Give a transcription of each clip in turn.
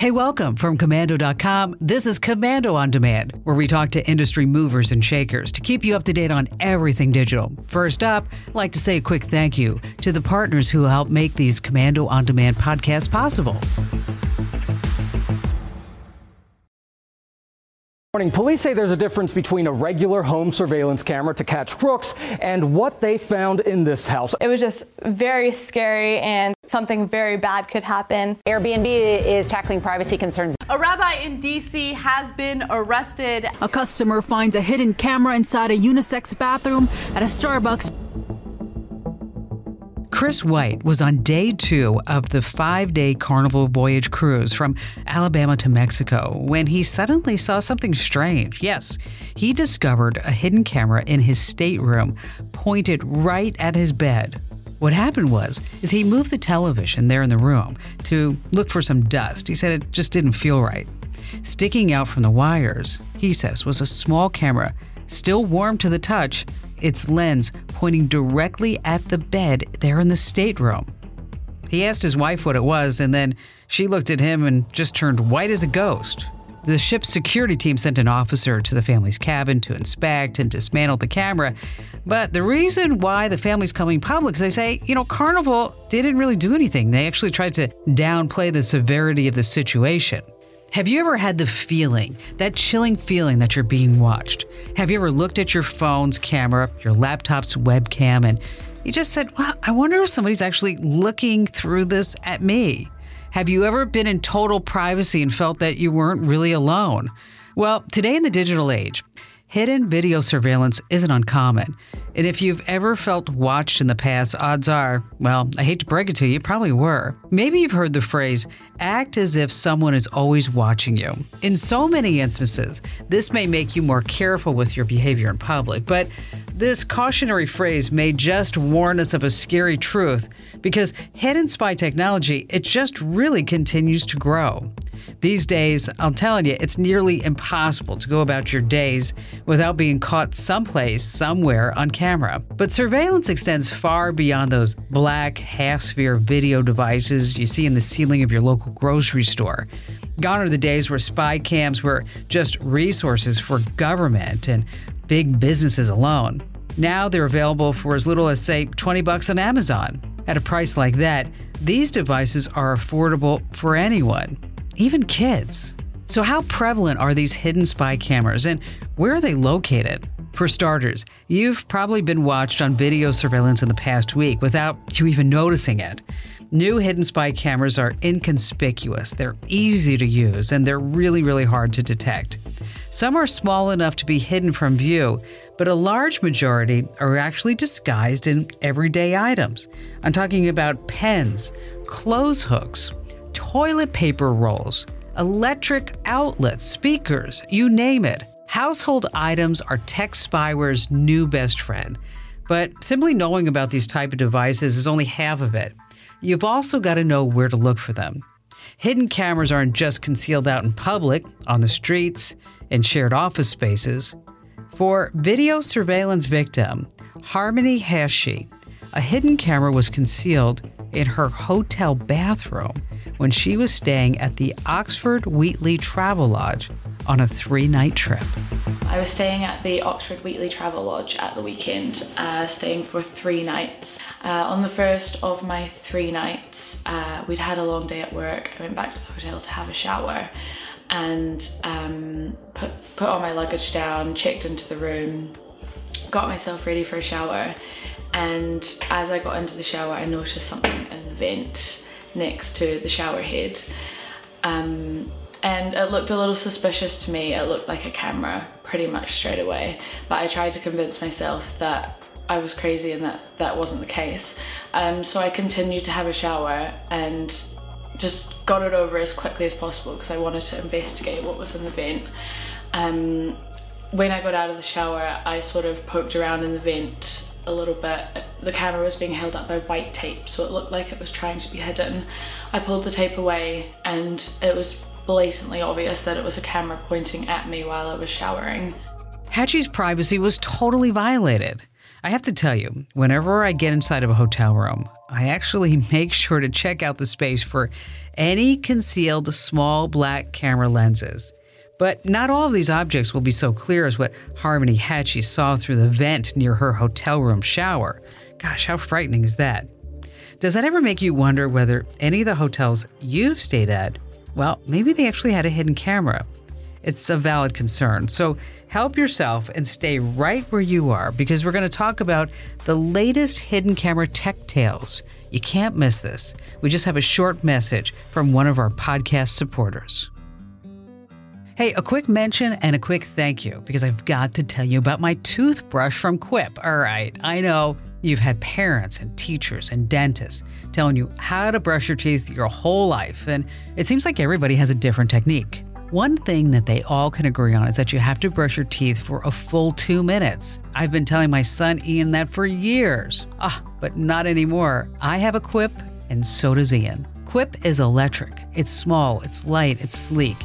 Hey, welcome from Komando.com. This is Komando on Demand, where we talk to industry movers and shakers to keep you up to date on everything digital. First up, I'd like to say a quick thank you to the partners who help make these Komando on Demand podcasts possible. Morning. Police say there's a difference between a regular home surveillance camera to catch crooks and what they found in this house. It was just very scary and something very bad could happen. Airbnb is tackling privacy concerns. A rabbi in D.C. has been arrested. A customer finds a hidden camera inside a unisex bathroom at a Starbucks. Chris White was on day two of the five day Carnival voyage cruise from Alabama to Mexico when he suddenly saw something strange. Yes, he discovered a hidden camera in his stateroom pointed right at his bed. What happened was is he moved the television there in the room to look for some dust. He said it just didn't feel right. Sticking out from the wires, he says, was a small camera, still warm to the touch, its lens pointing directly at the bed there in the stateroom. He asked his wife what it was, and then she looked at him and just turned white as a ghost. The ship's security team sent an officer to the family's cabin to inspect and dismantle the camera. But the reason why the family's coming public is they say, you know, Carnival didn't really do anything. They actually tried to downplay the severity of the situation. Have you ever had the feeling, that chilling feeling that you're being watched? Have you ever looked at your phone's camera, your laptop's webcam, and you just said, Well, I wonder if somebody's actually looking through this at me? Have you ever been in total privacy and felt that you weren't really alone? Well, today in the digital age, hidden video surveillance isn't uncommon. And if you've ever felt watched in the past, odds are, well, I hate to break it to you, you probably were. Maybe you've heard the phrase, act as if someone is always watching you. In so many instances, this may make you more careful with your behavior in public, but this cautionary phrase may just warn us of a scary truth because hidden spy technology, it just really continues to grow. These days, I'm telling you, it's nearly impossible to go about your days without being caught someplace, somewhere on camera. But surveillance extends far beyond those black half sphere video devices you see in the ceiling of your local grocery store. Gone are the days where spy cams were just resources for government and big businesses alone. Now they're available for as little as, say, 20 bucks on Amazon. At a price like that, these devices are affordable for anyone, even kids. So, how prevalent are these hidden spy cameras and where are they located? For starters, you've probably been watched on video surveillance in the past week without you even noticing it. New hidden spy cameras are inconspicuous, they're easy to use, and they're really, really hard to detect. Some are small enough to be hidden from view, but a large majority are actually disguised in everyday items. I'm talking about pens, clothes hooks, toilet paper rolls, electric outlets, speakers, you name it. Household items are tech spyware's new best friend. But simply knowing about these type of devices is only half of it. You've also got to know where to look for them. Hidden cameras aren't just concealed out in public, on the streets, in shared office spaces. For video surveillance victim Harmony Hashi, a hidden camera was concealed in her hotel bathroom when she was staying at the Oxford Wheatley Travelodge on a three night trip. I was staying at the Oxford Wheatley Travelodge at the weekend, uh, staying for three nights. Uh, on the first of my three nights, uh, we'd had a long day at work. I went back to the hotel to have a shower and um, put, put all my luggage down, checked into the room, got myself ready for a shower. And as I got into the shower, I noticed something in the vent next to the shower head. Um, and it looked a little suspicious to me. It looked like a camera pretty much straight away. But I tried to convince myself that I was crazy and that that wasn't the case. Um, so I continued to have a shower and just got it over as quickly as possible because I wanted to investigate what was in the vent. Um, when I got out of the shower, I sort of poked around in the vent a little bit. The camera was being held up by white tape, so it looked like it was trying to be hidden. I pulled the tape away and it was blatantly obvious that it was a camera pointing at me while I was showering. Hatchie's privacy was totally violated. I have to tell you, whenever I get inside of a hotel room, I actually make sure to check out the space for any concealed small black camera lenses. But not all of these objects will be so clear as what Harmony Hatchie saw through the vent near her hotel room shower. Gosh, how frightening is that? Does that ever make you wonder whether any of the hotels you've stayed at, well, maybe they actually had a hidden camera? It's a valid concern. So help yourself and stay right where you are because we're going to talk about the latest hidden camera tech tales. You can't miss this. We just have a short message from one of our podcast supporters. Hey, a quick mention and a quick thank you because I've got to tell you about my toothbrush from Quip. All right, I know you've had parents and teachers and dentists telling you how to brush your teeth your whole life, and it seems like everybody has a different technique. One thing that they all can agree on is that you have to brush your teeth for a full two minutes. I've been telling my son Ian that for years. Ah, but not anymore. I have a Quip, and so does Ian. Quip is electric. It's small, it's light, it's sleek.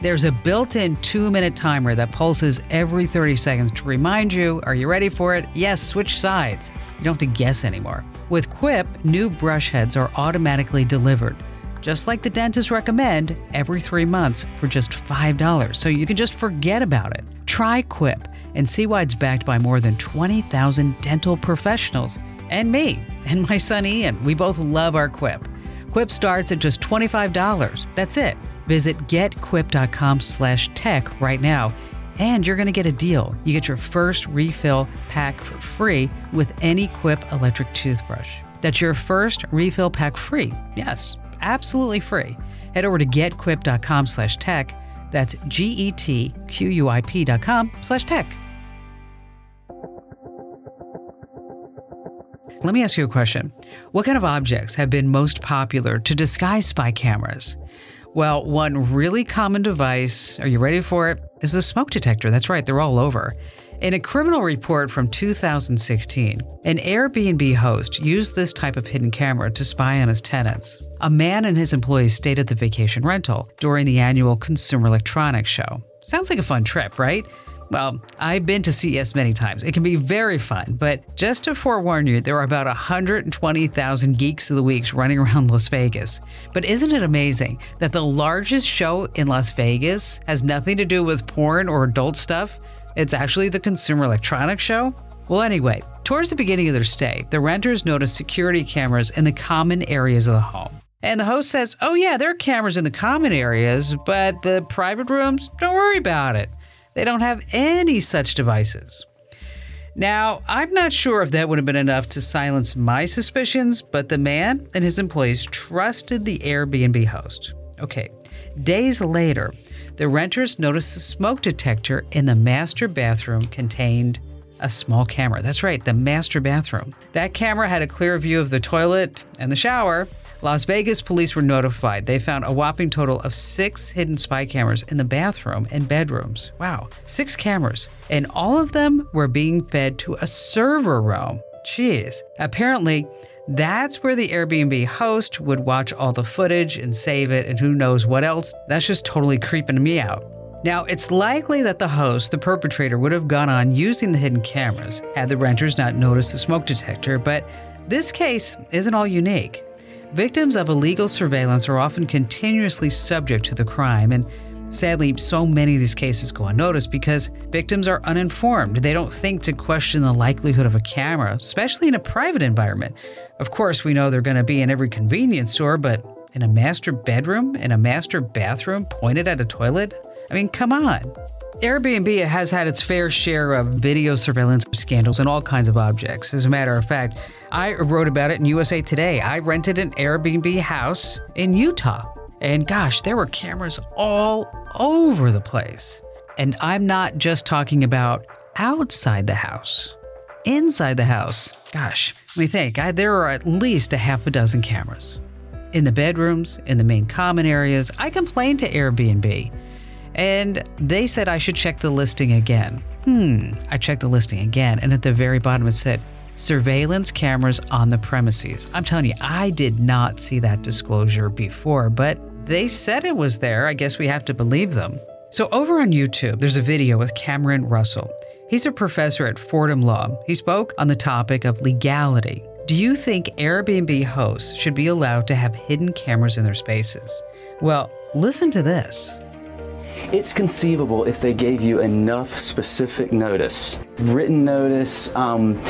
There's a built in two minute timer that pulses every 30 seconds to remind you are you ready for it? Yes, switch sides. You don't have to guess anymore. With Quip, new brush heads are automatically delivered just like the dentists recommend, every three months for just $5, so you can just forget about it. Try Quip and see why it's backed by more than 20,000 dental professionals. And me, and my son Ian. We both love our Quip. Quip starts at just $25. That's it. Visit getquip.com slash tech right now and you're going to get a deal. You get your first refill pack for free with any Quip electric toothbrush. That's your first refill pack free. Yes, absolutely free. Head over to getquip.com slash tech. That's G-E-T-Q-U-I-P dot com slash tech. Let me ask you a question. What kind of objects have been most popular to disguise spy cameras? Well, one really common device, are you ready for it? Is a smoke detector. That's right, they're all over. In a criminal report from 2016, an Airbnb host used this type of hidden camera to spy on his tenants. A man and his employees stayed at the vacation rental during the annual Consumer Electronics Show. Sounds like a fun trip, right? Well, I've been to CES many times. It can be very fun, but just to forewarn you, there are about 120,000 geeks of the weeks running around Las Vegas. But isn't it amazing that the largest show in Las Vegas has nothing to do with porn or adult stuff? It's actually the Consumer Electronics Show. Well, anyway, towards the beginning of their stay, the renters noticed security cameras in the common areas of the home. And the host says, Oh, yeah, there are cameras in the common areas, but the private rooms, don't worry about it. They don't have any such devices. Now, I'm not sure if that would have been enough to silence my suspicions, but the man and his employees trusted the Airbnb host. Okay, days later, the renters noticed a smoke detector in the master bathroom contained a small camera. That's right, the master bathroom. That camera had a clear view of the toilet and the shower. Las Vegas police were notified. They found a whopping total of six hidden spy cameras in the bathroom and bedrooms. Wow, six cameras. And all of them were being fed to a server room. Jeez. Apparently, that's where the Airbnb host would watch all the footage and save it, and who knows what else. That's just totally creeping me out. Now, it's likely that the host, the perpetrator, would have gone on using the hidden cameras had the renters not noticed the smoke detector, but this case isn't all unique. Victims of illegal surveillance are often continuously subject to the crime, and Sadly, so many of these cases go unnoticed because victims are uninformed. They don't think to question the likelihood of a camera, especially in a private environment. Of course, we know they're going to be in every convenience store, but in a master bedroom, in a master bathroom pointed at a toilet? I mean, come on. Airbnb has had its fair share of video surveillance scandals and all kinds of objects. As a matter of fact, I wrote about it in USA Today. I rented an Airbnb house in Utah. And gosh, there were cameras all over the place. And I'm not just talking about outside the house. inside the house, gosh, let me think, I, there are at least a half a dozen cameras. In the bedrooms, in the main common areas, I complained to Airbnb and they said I should check the listing again. Hmm, I checked the listing again, and at the very bottom it said surveillance cameras on the premises. I'm telling you, I did not see that disclosure before, but they said it was there. I guess we have to believe them. So, over on YouTube, there's a video with Cameron Russell. He's a professor at Fordham Law. He spoke on the topic of legality. Do you think Airbnb hosts should be allowed to have hidden cameras in their spaces? Well, listen to this. It's conceivable if they gave you enough specific notice, written notice, um,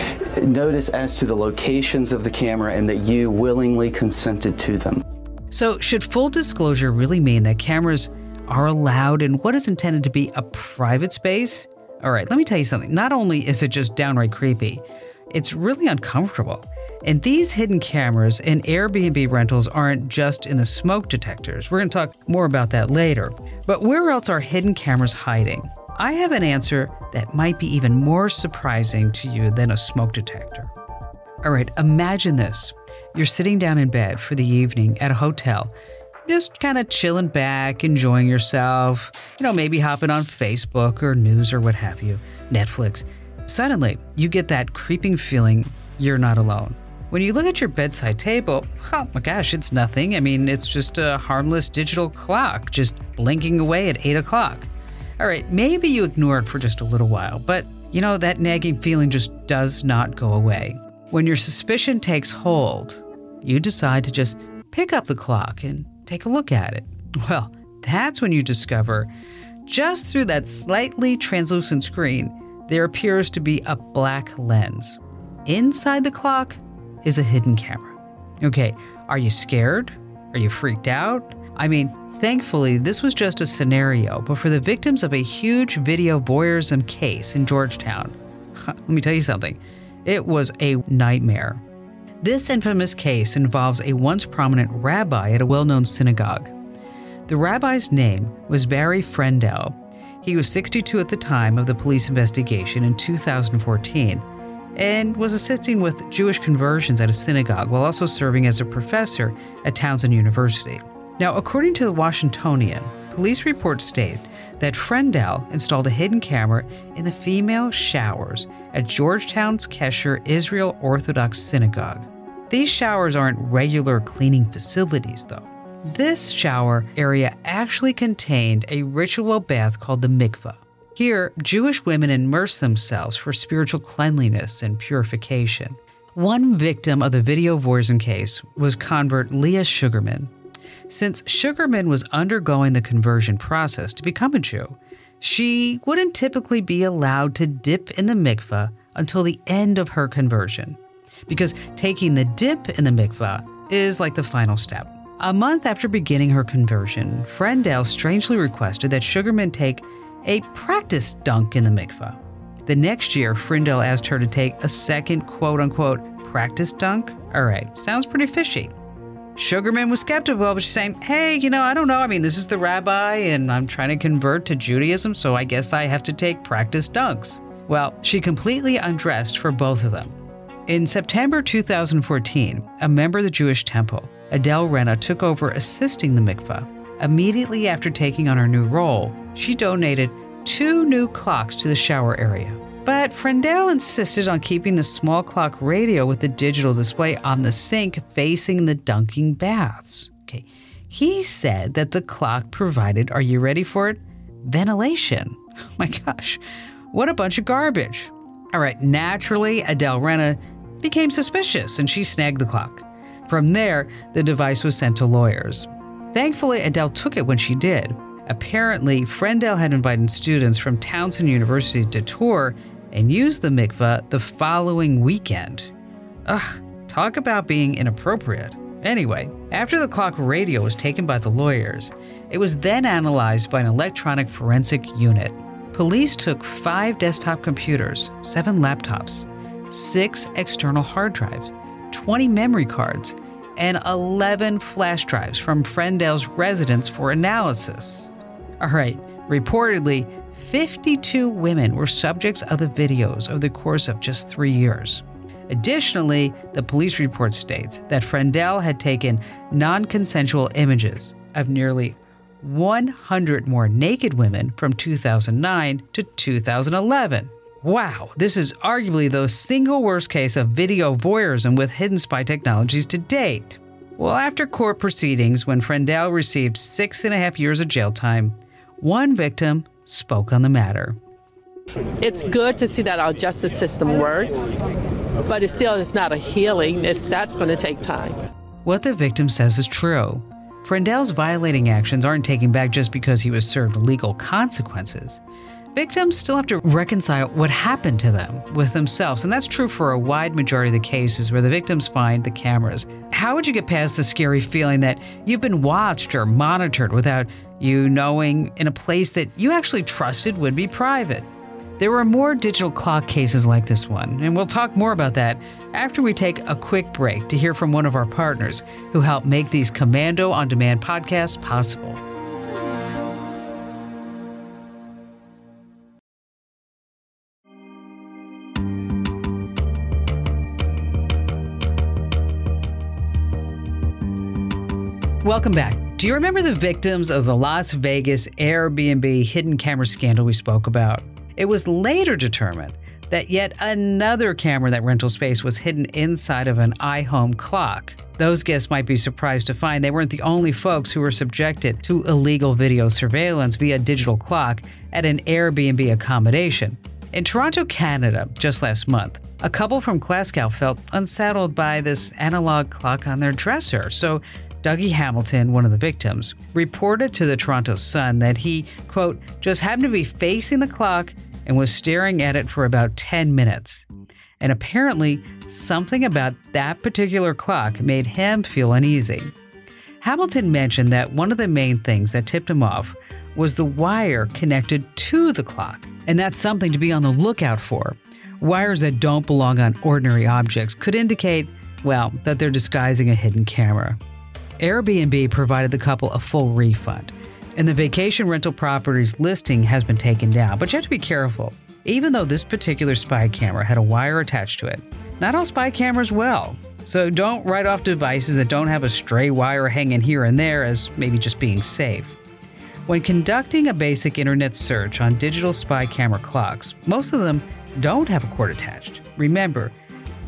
notice as to the locations of the camera, and that you willingly consented to them. So, should full disclosure really mean that cameras are allowed in what is intended to be a private space? All right, let me tell you something. Not only is it just downright creepy, it's really uncomfortable. And these hidden cameras in Airbnb rentals aren't just in the smoke detectors. We're going to talk more about that later. But where else are hidden cameras hiding? I have an answer that might be even more surprising to you than a smoke detector. All right, imagine this. You're sitting down in bed for the evening at a hotel, just kind of chilling back, enjoying yourself, you know, maybe hopping on Facebook or news or what have you, Netflix. Suddenly, you get that creeping feeling you're not alone. When you look at your bedside table, oh my gosh, it's nothing. I mean, it's just a harmless digital clock just blinking away at 8 o'clock. All right, maybe you ignore it for just a little while, but you know, that nagging feeling just does not go away. When your suspicion takes hold, you decide to just pick up the clock and take a look at it. Well, that's when you discover, just through that slightly translucent screen, there appears to be a black lens. Inside the clock, is a hidden camera. Okay, are you scared? Are you freaked out? I mean, thankfully, this was just a scenario, but for the victims of a huge video voyeurism case in Georgetown, let me tell you something, it was a nightmare. This infamous case involves a once prominent rabbi at a well known synagogue. The rabbi's name was Barry Freundel. He was 62 at the time of the police investigation in 2014 and was assisting with Jewish conversions at a synagogue while also serving as a professor at Towson University. Now, according to the Washingtonian, police reports state that Freundel installed a hidden camera in the female showers at Georgetown's Kesher Israel Orthodox Synagogue. These showers aren't regular cleaning facilities, though. This shower area actually contained a ritual bath called the mikvah. Here, Jewish women immerse themselves for spiritual cleanliness and purification. One victim of the video voyeurism case was convert Leah Sugarman. Since Sugarman was undergoing the conversion process to become a Jew, she wouldn't typically be allowed to dip in the mikvah until the end of her conversion, because taking the dip in the mikvah is like the final step. A month after beginning her conversion, Freundel strangely requested that Sugarman take a practice dunk in the mikvah. The next year, Freundel asked her to take a second quote unquote practice dunk. All right, sounds pretty fishy. Sugarman was skeptical, but she's saying, hey, you know, I don't know. I mean, this is the rabbi, and I'm trying to convert to Judaism, so I guess I have to take practice dunks. Well, she completely undressed for both of them. In September 2014, a member of the Jewish temple, Adele Rena, took over assisting the mikvah. Immediately after taking on her new role, she donated two new clocks to the shower area. But Freundel insisted on keeping the small clock radio with the digital display on the sink facing the dunking baths. Okay. He said that the clock provided, are you ready for it? Ventilation. Oh my gosh, what a bunch of garbage. All right, naturally, Adele Rena became suspicious and she snagged the clock. From there, the device was sent to lawyers. Thankfully, Adele took it when she did. Apparently, Freundel had invited students from Towson University to tour and use the mikveh the following weekend. Ugh, talk about being inappropriate. Anyway, after the clock radio was taken by the lawyers, it was then analyzed by an electronic forensic unit. Police took five desktop computers, seven laptops, six external hard drives, 20 memory cards, and 11 flash drives from Freundel's residence for analysis. All right, reportedly, 52 women were subjects of the videos over the course of just three years. Additionally, the police report states that Freundel had taken non consensual images of nearly 100 more naked women from 2009 to 2011. Wow, this is arguably the single worst case of video voyeurism with hidden spy technologies to date. Well, after court proceedings, when Freundel received six and a half years of jail time, one victim spoke on the matter. It's good to see that our justice system works, but it still is not a healing. It's, that's going to take time. What the victim says is true. Freundel's violating actions aren't taken back just because he was served legal consequences. Victims still have to reconcile what happened to them with themselves, and that's true for a wide majority of the cases where the victims find the cameras. How would you get past the scary feeling that you've been watched or monitored without you knowing in a place that you actually trusted would be private? There were more digital clock cases like this one, and we'll talk more about that after we take a quick break to hear from one of our partners who helped make these Komando on Demand podcasts possible. Welcome back. Do you remember the victims of the Las Vegas Airbnb hidden camera scandal we spoke about? It was later determined that yet another camera in that rental space was hidden inside of an iHome clock. Those guests might be surprised to find they weren't the only folks who were subjected to illegal video surveillance via digital clock at an Airbnb accommodation. In Toronto, Canada, just last month, a couple from Glasgow felt unsettled by this analog clock on their dresser, so Dougie Hamilton, one of the victims, reported to the Toronto Sun that he, quote, just happened to be facing the clock and was staring at it for about 10 minutes. And apparently, something about that particular clock made him feel uneasy. Hamilton mentioned that one of the main things that tipped him off was the wire connected to the clock, and that's something to be on the lookout for. Wires that don't belong on ordinary objects could indicate, well, that they're disguising a hidden camera. Airbnb provided the couple a full refund, and the vacation rental property's listing has been taken down. But you have to be careful. Even though this particular spy camera had a wire attached to it, not all spy cameras will. So don't write off devices that don't have a stray wire hanging here and there as maybe just being safe. When conducting a basic internet search on digital spy camera clocks, most of them don't have a cord attached. Remember,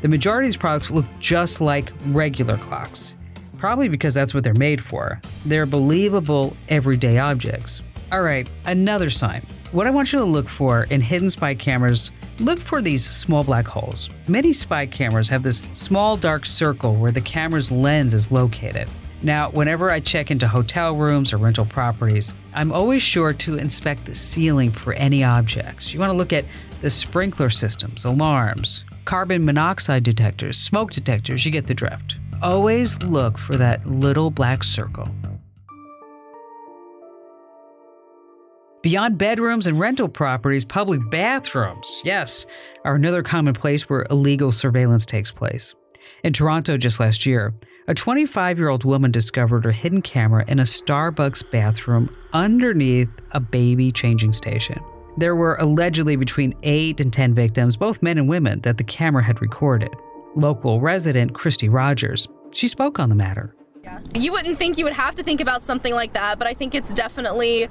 the majority of these products look just like regular clocks probably because that's what they're made for. They're believable everyday objects. All right, another sign. What I want you to look for in hidden spy cameras, look for these small black holes. Many spy cameras have this small dark circle where the camera's lens is located. Now, whenever I check into hotel rooms or rental properties, I'm always sure to inspect the ceiling for any objects. You want to look at the sprinkler systems, alarms, carbon monoxide detectors, smoke detectors, you get the drift. Always look for that little black circle. Beyond bedrooms and rental properties, public bathrooms, yes, are another common place where illegal surveillance takes place. In Toronto just last year, a 25 year old woman discovered her hidden camera in a Starbucks bathroom underneath a baby changing station. There were allegedly between 8 and 10 victims, both men and women, that the camera had recorded local resident Christy Rogers. She spoke on the matter. You wouldn't think you would have to think about something like that, but I think it's definitely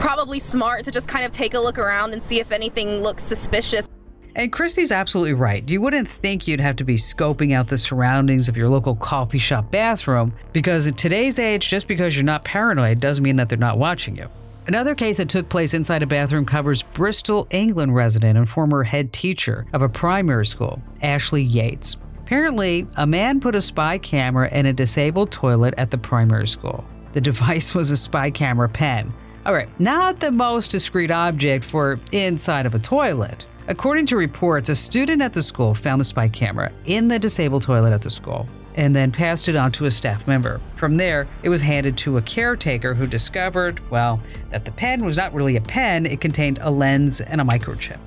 probably smart to just kind of take a look around and see if anything looks suspicious. And Christy's absolutely right. You wouldn't think you'd have to be scoping out the surroundings of your local coffee shop bathroom because in today's age, just because you're not paranoid doesn't mean that they're not watching you. Another case that took place inside a bathroom covers Bristol, England resident and former head teacher of a primary school, Ashley Yates. Apparently, a man put a spy camera in a disabled toilet at the primary school. The device was a spy camera pen. All right, not the most discreet object for inside of a toilet. According to reports, a student at the school found the spy camera in the disabled toilet at the school and then passed it on to a staff member. From there, it was handed to a caretaker who discovered, well, that the pen was not really a pen, it contained a lens and a microchip.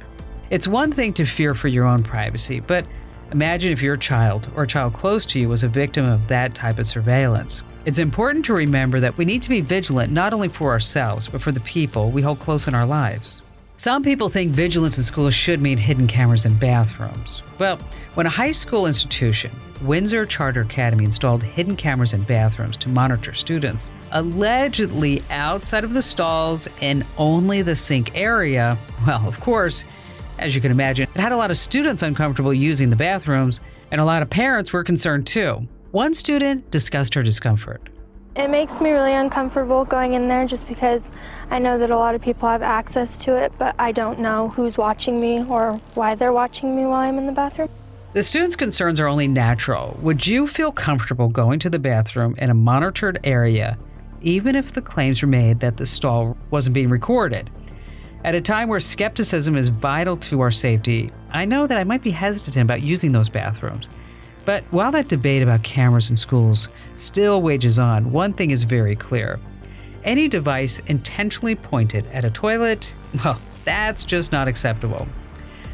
It's one thing to fear for your own privacy, but Imagine if your child or a child close to you was a victim of that type of surveillance. It's important to remember that we need to be vigilant not only for ourselves, but for the people we hold close in our lives. Some people think vigilance in schools should mean hidden cameras in bathrooms. Well, when a high school institution, Windsor Charter Academy, installed hidden cameras in bathrooms to monitor students, allegedly outside of the stalls and only the sink area, well, of course, as you can imagine, it had a lot of students uncomfortable using the bathrooms, and a lot of parents were concerned too. One student discussed her discomfort. It makes me really uncomfortable going in there just because I know that a lot of people have access to it, but I don't know who's watching me or why they're watching me while I'm in the bathroom. The students' concerns are only natural. Would you feel comfortable going to the bathroom in a monitored area, even if the claims were made that the stall wasn't being recorded? At a time where skepticism is vital to our safety, I know that I might be hesitant about using those bathrooms. But while that debate about cameras in schools still wages on, one thing is very clear. Any device intentionally pointed at a toilet, well, that's just not acceptable.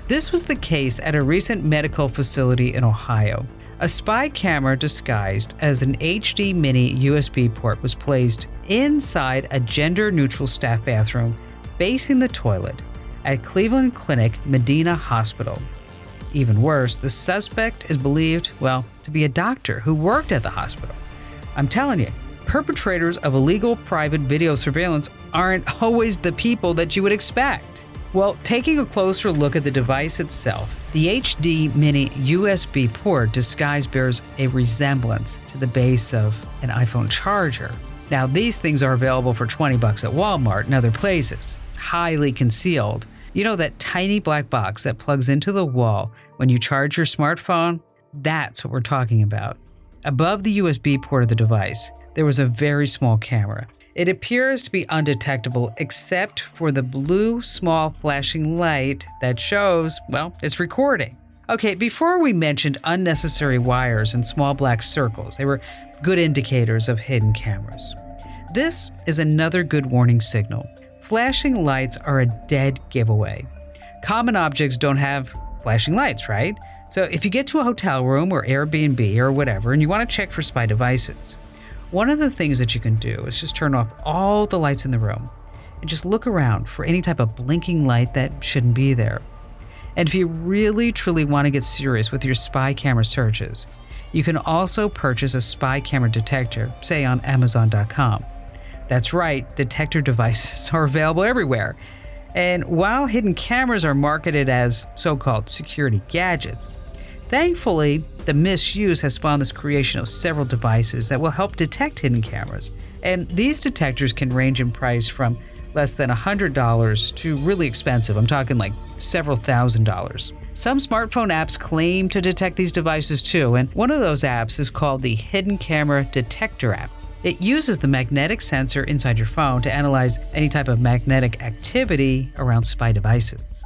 This was the case at a recent medical facility in Ohio. A spy camera disguised as an HD mini USB port was placed inside a gender neutral staff bathroom facing the toilet at Cleveland Clinic Medina Hospital. Even worse, the suspect is believed, well, to be a doctor who worked at the hospital. I'm telling you, perpetrators of illegal private video surveillance aren't always the people that you would expect. Well, taking a closer look at the device itself, the HD Mini USB port disguise bears a resemblance to the base of an iPhone charger. Now, these things are available for 20 bucks at Walmart and other places. It's highly concealed. You know that tiny black box that plugs into the wall when you charge your smartphone? That's what we're talking about. Above the USB port of the device, there was a very small camera. It appears to be undetectable except for the blue small flashing light that shows, well, it's recording. Okay, before we mentioned unnecessary wires and small black circles, they were good indicators of hidden cameras. This is another good warning signal. Flashing lights are a dead giveaway. Common objects don't have flashing lights, right? So if you get to a hotel room or Airbnb or whatever and you want to check for spy devices, one of the things that you can do is just turn off all the lights in the room and just look around for any type of blinking light that shouldn't be there. And if you really truly want to get serious with your spy camera searches, you can also purchase a spy camera detector, say on Amazon.com. That's right, detector devices are available everywhere. And while hidden cameras are marketed as so called security gadgets, thankfully, the misuse has spawned this creation of several devices that will help detect hidden cameras. And these detectors can range in price from less than $100 to really expensive. I'm talking like several thousand dollars. Some smartphone apps claim to detect these devices too, and one of those apps is called the Hidden Camera Detector app. It uses the magnetic sensor inside your phone to analyze any type of magnetic activity around spy devices.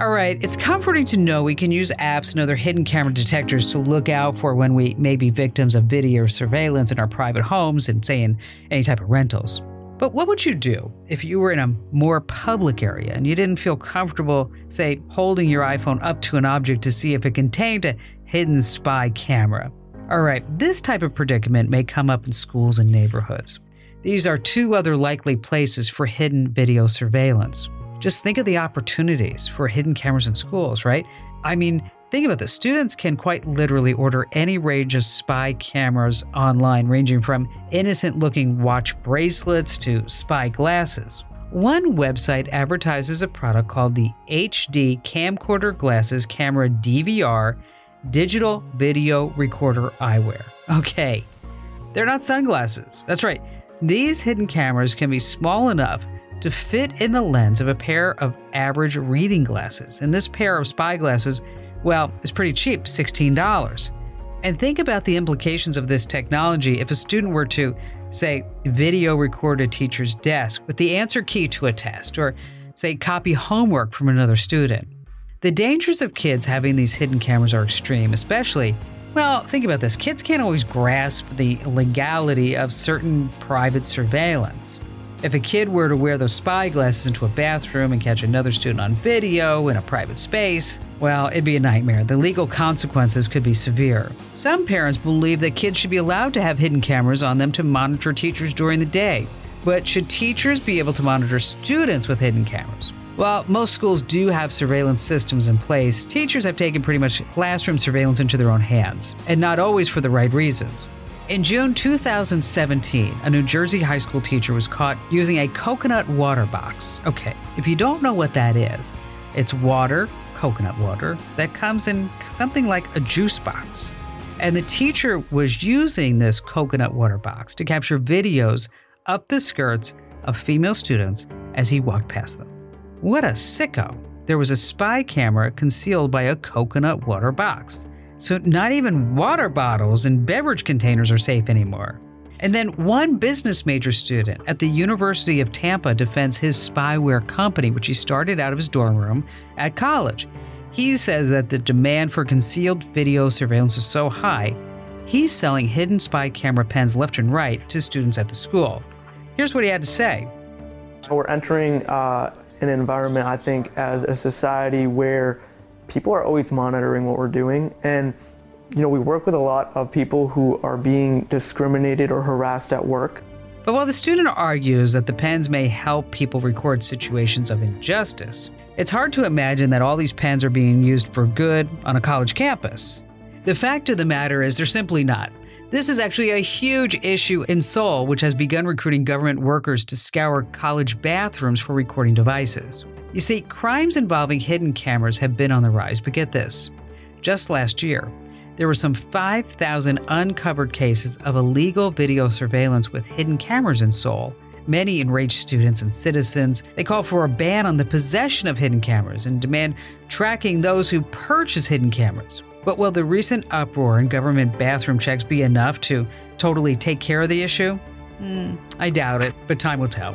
All right, it's comforting to know we can use apps and other hidden camera detectors to look out for when we may be victims of video surveillance in our private homes and, say, in any type of rentals. But what would you do if you were in a more public area and you didn't feel comfortable, say, holding your iPhone up to an object to see if it contained a hidden spy camera? All right, this type of predicament may come up in schools and neighborhoods. These are two other likely places for hidden video surveillance. Just think of the opportunities for hidden cameras in schools, right? I mean, Think about this students can quite literally order any range of spy cameras online, ranging from innocent looking watch bracelets to spy glasses. One website advertises a product called the HD Camcorder Glasses Camera DVR Digital Video Recorder Eyewear. Okay, they're not sunglasses. That's right. These hidden cameras can be small enough to fit in the lens of a pair of average reading glasses. And this pair of spy glasses well, it's pretty cheap $16. And think about the implications of this technology if a student were to, say, video record a teacher's desk with the answer key to a test, or, say, copy homework from another student. The dangers of kids having these hidden cameras are extreme, especially, well, think about this kids can't always grasp the legality of certain private surveillance. If a kid were to wear those spy glasses into a bathroom and catch another student on video in a private space, well, it'd be a nightmare. The legal consequences could be severe. Some parents believe that kids should be allowed to have hidden cameras on them to monitor teachers during the day. But should teachers be able to monitor students with hidden cameras? While most schools do have surveillance systems in place, teachers have taken pretty much classroom surveillance into their own hands, and not always for the right reasons. In June 2017, a New Jersey high school teacher was caught using a coconut water box. Okay, if you don't know what that is, it's water, coconut water, that comes in something like a juice box. And the teacher was using this coconut water box to capture videos up the skirts of female students as he walked past them. What a sicko! There was a spy camera concealed by a coconut water box. So, not even water bottles and beverage containers are safe anymore. And then, one business major student at the University of Tampa defends his spyware company, which he started out of his dorm room at college. He says that the demand for concealed video surveillance is so high, he's selling hidden spy camera pens left and right to students at the school. Here's what he had to say We're entering uh, an environment, I think, as a society where people are always monitoring what we're doing. And, you know, we work with a lot of people who are being discriminated or harassed at work. But while the student argues that the pens may help people record situations of injustice, it's hard to imagine that all these pens are being used for good on a college campus. The fact of the matter is, they're simply not. This is actually a huge issue in Seoul, which has begun recruiting government workers to scour college bathrooms for recording devices. You see, crimes involving hidden cameras have been on the rise, but get this. Just last year, there were some 5,000 uncovered cases of illegal video surveillance with hidden cameras in Seoul. Many enraged students and citizens. They call for a ban on the possession of hidden cameras and demand tracking those who purchase hidden cameras. But will the recent uproar in government bathroom checks be enough to totally take care of the issue? Mm, I doubt it, but time will tell.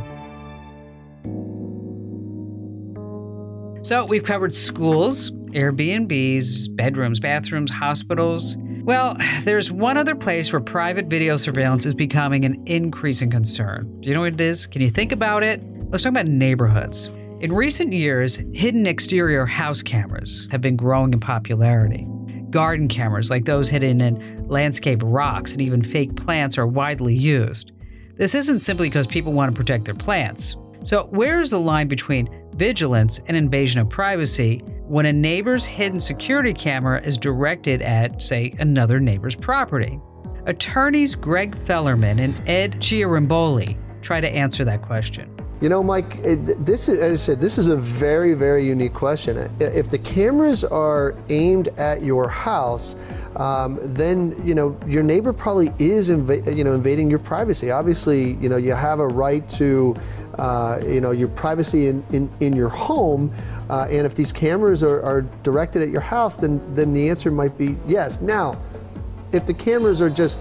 So, we've covered schools, Airbnbs, bedrooms, bathrooms, hospitals. Well, there's one other place where private video surveillance is becoming an increasing concern. Do you know what it is? Can you think about it? Let's talk about neighborhoods. In recent years, hidden exterior house cameras have been growing in popularity. Garden cameras, like those hidden in landscape rocks and even fake plants, are widely used. This isn't simply because people want to protect their plants. So, where is the line between vigilance and invasion of privacy when a neighbor's hidden security camera is directed at, say, another neighbor's property? Attorneys Greg Fellerman and Ed Ciarimboli try to answer that question. You know, Mike, this is, as I said, this is a very, very unique question. If the cameras are aimed at your house, um, then you know your neighbor probably is inv- you know invading your privacy. Obviously, you know you have a right to uh, you know your privacy in, in, in your home, uh, and if these cameras are, are directed at your house, then then the answer might be yes. Now, if the cameras are just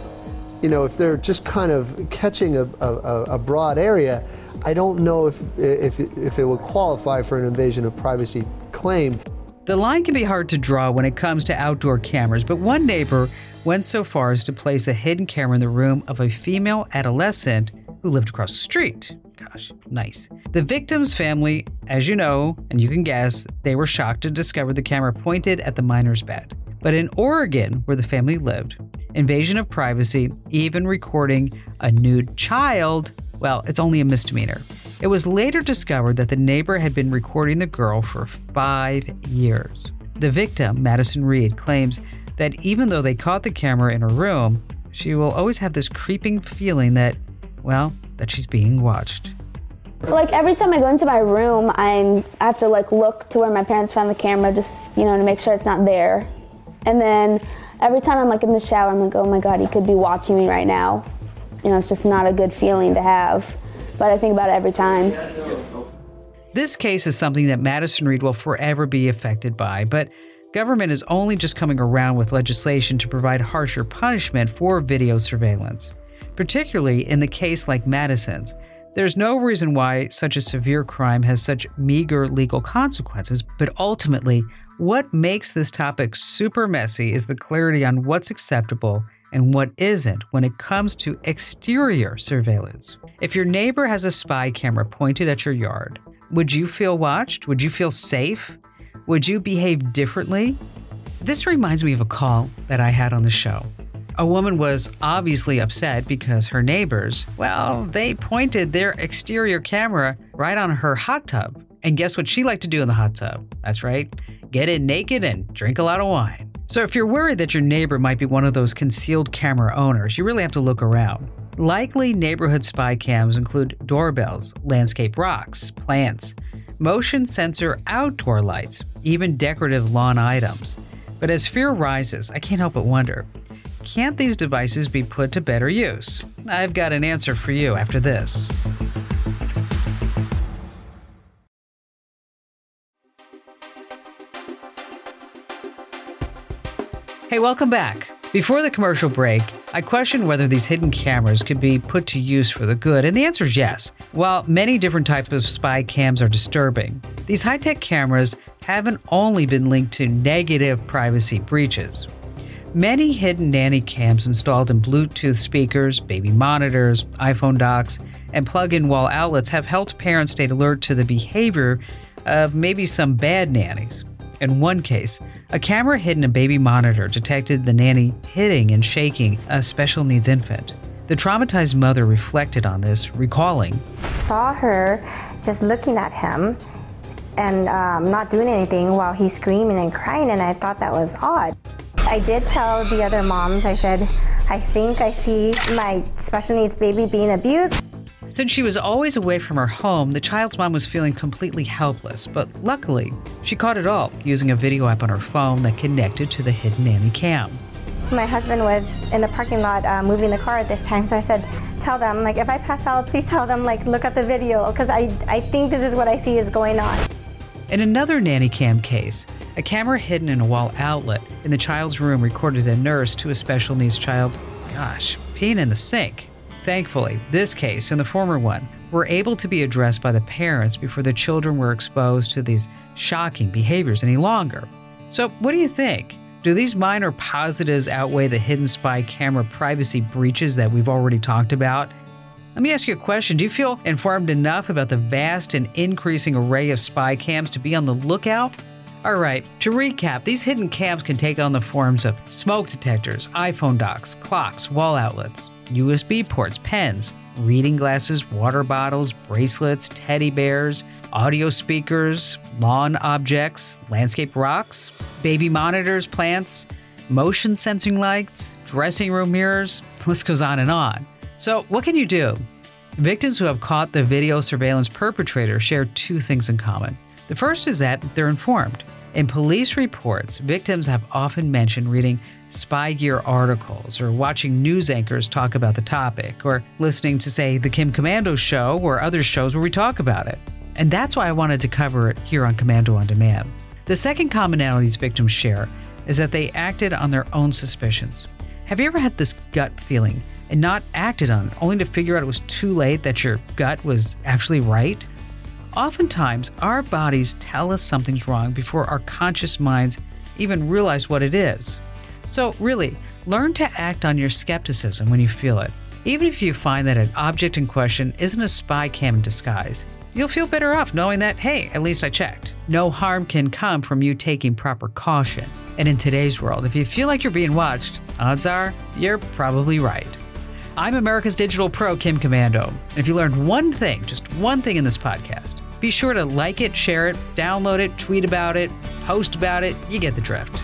you know if they're just kind of catching a, a, a broad area, I don't know if, if if it would qualify for an invasion of privacy claim. The line can be hard to draw when it comes to outdoor cameras, but one neighbor went so far as to place a hidden camera in the room of a female adolescent who lived across the street. Gosh, nice. The victim's family, as you know, and you can guess, they were shocked to discover the camera pointed at the minor's bed. But in Oregon, where the family lived, invasion of privacy, even recording a nude child, well, it's only a misdemeanor. It was later discovered that the neighbor had been recording the girl for five years. The victim, Madison Reed, claims that even though they caught the camera in her room, she will always have this creeping feeling that, well, that she's being watched. Like every time I go into my room, I'm, I have to like look to where my parents found the camera, just you know, to make sure it's not there. And then every time I'm like in the shower, I'm like, oh my god, he could be watching me right now. You know, it's just not a good feeling to have but I think about it every time. This case is something that Madison Reed will forever be affected by, but government is only just coming around with legislation to provide harsher punishment for video surveillance, particularly in the case like Madison's. There's no reason why such a severe crime has such meager legal consequences, but ultimately, what makes this topic super messy is the clarity on what's acceptable and what isn't when it comes to exterior surveillance. If your neighbor has a spy camera pointed at your yard, would you feel watched? Would you feel safe? Would you behave differently? This reminds me of a call that I had on the show. A woman was obviously upset because her neighbors, well, they pointed their exterior camera right on her hot tub. And guess what she liked to do in the hot tub? That's right, get in naked and drink a lot of wine. So if you're worried that your neighbor might be one of those concealed camera owners, you really have to look around. Likely neighborhood spy cams include doorbells, landscape rocks, plants, motion sensor outdoor lights, even decorative lawn items. But as fear rises, I can't help but wonder can't these devices be put to better use? I've got an answer for you after this. Hey, welcome back. Before the commercial break, I questioned whether these hidden cameras could be put to use for the good, and the answer is yes. While many different types of spy cams are disturbing, these high tech cameras haven't only been linked to negative privacy breaches. Many hidden nanny cams installed in Bluetooth speakers, baby monitors, iPhone docks, and plug in wall outlets have helped parents stay alert to the behavior of maybe some bad nannies. In one case, a camera hidden in a baby monitor detected the nanny hitting and shaking a special needs infant. The traumatized mother reflected on this, recalling Saw her just looking at him and um, not doing anything while he's screaming and crying, and I thought that was odd. I did tell the other moms, I said, I think I see my special needs baby being abused. Since she was always away from her home, the child's mom was feeling completely helpless, but luckily, she caught it all using a video app on her phone that connected to the hidden nanny cam. My husband was in the parking lot uh, moving the car at this time, so I said, tell them, like, if I pass out, please tell them, like, look at the video, because I, I think this is what I see is going on. In another nanny cam case, a camera hidden in a wall outlet in the child's room recorded a nurse to a special needs child, gosh, peeing in the sink. Thankfully, this case and the former one were able to be addressed by the parents before the children were exposed to these shocking behaviors any longer. So, what do you think? Do these minor positives outweigh the hidden spy camera privacy breaches that we've already talked about? Let me ask you a question. Do you feel informed enough about the vast and increasing array of spy cams to be on the lookout? All right, to recap, these hidden cams can take on the forms of smoke detectors, iPhone docks, clocks, wall outlets, USB ports, pens, reading glasses, water bottles, bracelets, teddy bears, audio speakers, lawn objects, landscape rocks, baby monitors, plants, motion sensing lights, dressing room mirrors, the list goes on and on. So, what can you do? Victims who have caught the video surveillance perpetrator share two things in common. The first is that they're informed. In police reports, victims have often mentioned reading spy gear articles or watching news anchors talk about the topic or listening to, say, the Kim Komando show or other shows where we talk about it. And that's why I wanted to cover it here on Komando on Demand. The second commonality these victims share is that they acted on their own suspicions. Have you ever had this gut feeling and not acted on it, only to figure out it was too late that your gut was actually right? Oftentimes, our bodies tell us something's wrong before our conscious minds even realize what it is. So, really, learn to act on your skepticism when you feel it. Even if you find that an object in question isn't a spy cam in disguise, you'll feel better off knowing that, hey, at least I checked. No harm can come from you taking proper caution. And in today's world, if you feel like you're being watched, odds are you're probably right. I'm America's Digital Pro, Kim Komando. And if you learned one thing, just one thing in this podcast, be sure to like it, share it, download it, tweet about it, post about it. You get the drift.